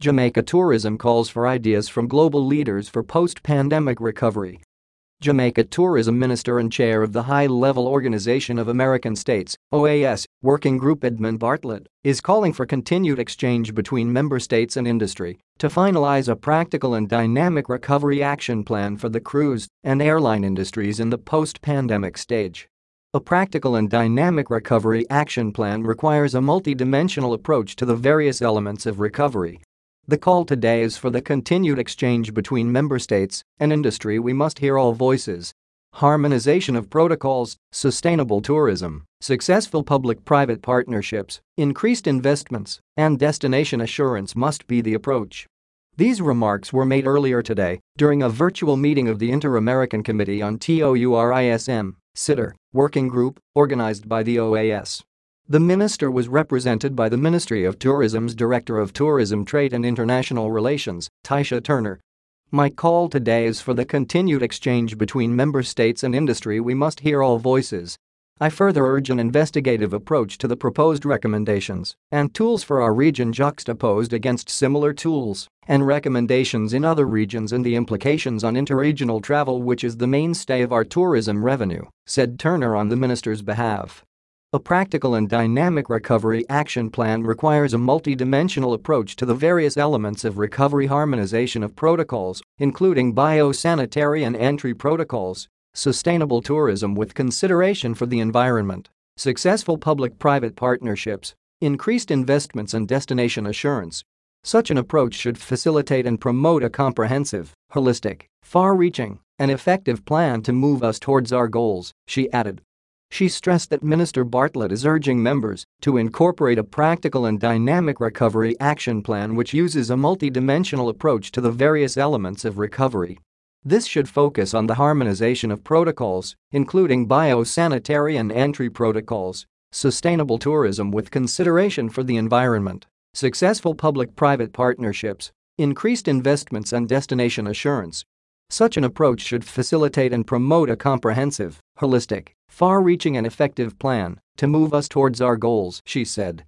Jamaica tourism calls for ideas from global leaders for post-pandemic recovery. Jamaica Tourism Minister and Chair of the High-Level Organization of American States, OAS, Working Group Edmund Bartlett, is calling for continued exchange between member states and industry to finalize a practical and dynamic recovery action plan for the cruise and airline industries in the post-pandemic stage. A practical and dynamic recovery action plan requires a multi-dimensional approach to the various elements of recovery the call today is for the continued exchange between member states and industry we must hear all voices. Harmonization of protocols, sustainable tourism, successful public-private partnerships, increased investments, and destination assurance must be the approach. These remarks were made earlier today during a virtual meeting of the Inter-American Committee on TOURISM, CITUR, working group organized by the OAS. The minister was represented by the Ministry of Tourism's Director of Tourism Trade and International Relations, Tisha Turner. My call today is for the continued exchange between member states and industry we must hear all voices. I further urge an investigative approach to the proposed recommendations and tools for our region juxtaposed against similar tools and recommendations in other regions and the implications on interregional travel which is the mainstay of our tourism revenue, said Turner on the minister's behalf. A practical and dynamic recovery action plan requires a multi-dimensional approach to the various elements of recovery harmonization of protocols, including biosanitary and entry protocols, sustainable tourism with consideration for the environment, successful public-private partnerships, increased investments and destination assurance. Such an approach should facilitate and promote a comprehensive, holistic, far-reaching, and effective plan to move us towards our goals, she added. She stressed that Minister Bartlett is urging members to incorporate a practical and dynamic recovery action plan which uses a multidimensional approach to the various elements of recovery. This should focus on the harmonization of protocols, including biosanitary and entry protocols, sustainable tourism with consideration for the environment, successful public-private partnerships, increased investments and destination assurance, such an approach should facilitate and promote a comprehensive, holistic, far-reaching and effective plan to move us towards our goals, she said.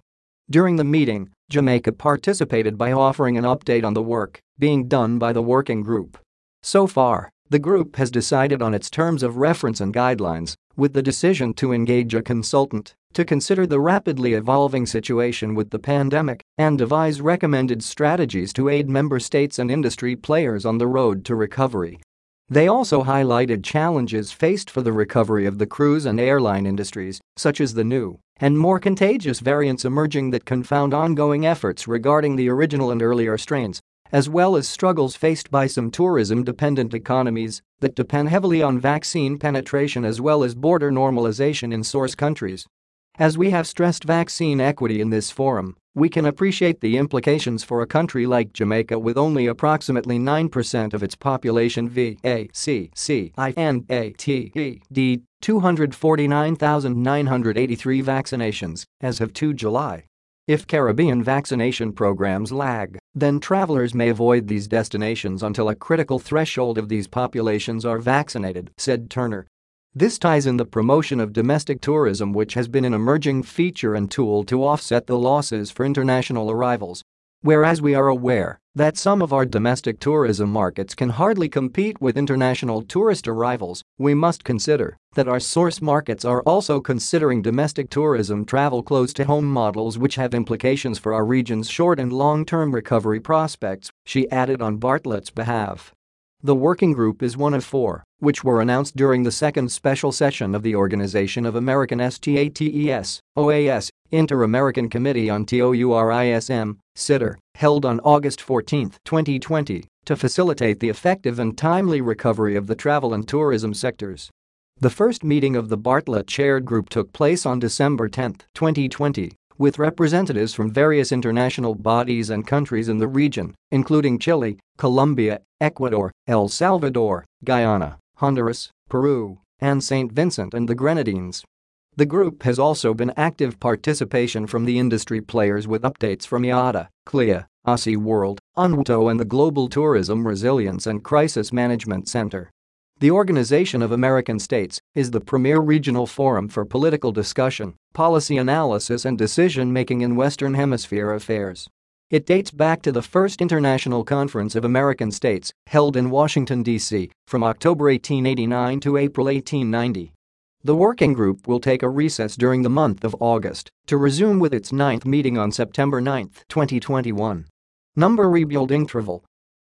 During the meeting, Jamaica participated by offering an update on the work being done by the working group. So far, the group has decided on its terms of reference and guidelines, with the decision to engage a consultant to consider the rapidly evolving situation with the pandemic and devise recommended strategies to aid member states and industry players on the road to recovery. They also highlighted challenges faced for the recovery of the cruise and airline industries, such as the new and more contagious variants emerging that confound ongoing efforts regarding the original and earlier strains, as well as struggles faced by some tourism-dependent economies that depend heavily on vaccine penetration as well as border normalization in source countries. As we have stressed vaccine equity in this forum, we can appreciate the implications for a country like Jamaica with only approximately 9% of its population VACCINATD 249,983 vaccinations as of 2 July. If Caribbean vaccination programs lag, then travelers may avoid these destinations until a critical threshold of these populations are vaccinated, said Turner. This ties in the promotion of domestic tourism which has been an emerging feature and tool to offset the losses for international arrivals. Whereas we are aware that some of our domestic tourism markets can hardly compete with international tourist arrivals, we must consider that our source markets are also considering domestic tourism travel close to home models which have implications for our region's short and long-term recovery prospects, she added on Bartlett's behalf. The working group is one of four, which were announced during the second special session of the Organization of American STATES, OAS, Inter-American Committee on TOURISM, CITUR, held on August 14, 2020, to facilitate the effective and timely recovery of the travel and tourism sectors. The first meeting of the Bartlett-chaired group took place on December 10, 2020, with representatives from various international bodies and countries in the region, including Chile, Colombia, Ecuador, El Salvador, Guyana, Honduras, Peru, and St. Vincent and the Grenadines. The group has also been active participation from the industry players with updates from IATA, CLIA, ACI World, UNWTO and the Global Tourism Resilience and Crisis Management Center. The Organization of American States is the premier regional forum for political discussion, policy analysis and decision-making in Western Hemisphere affairs. It dates back to the First International Conference of American States, held in Washington, D.C., from October 1889 to April 1890. The working group will take a recess during the month of August to resume with its ninth meeting on September 9, 2021. Number rebuilding travel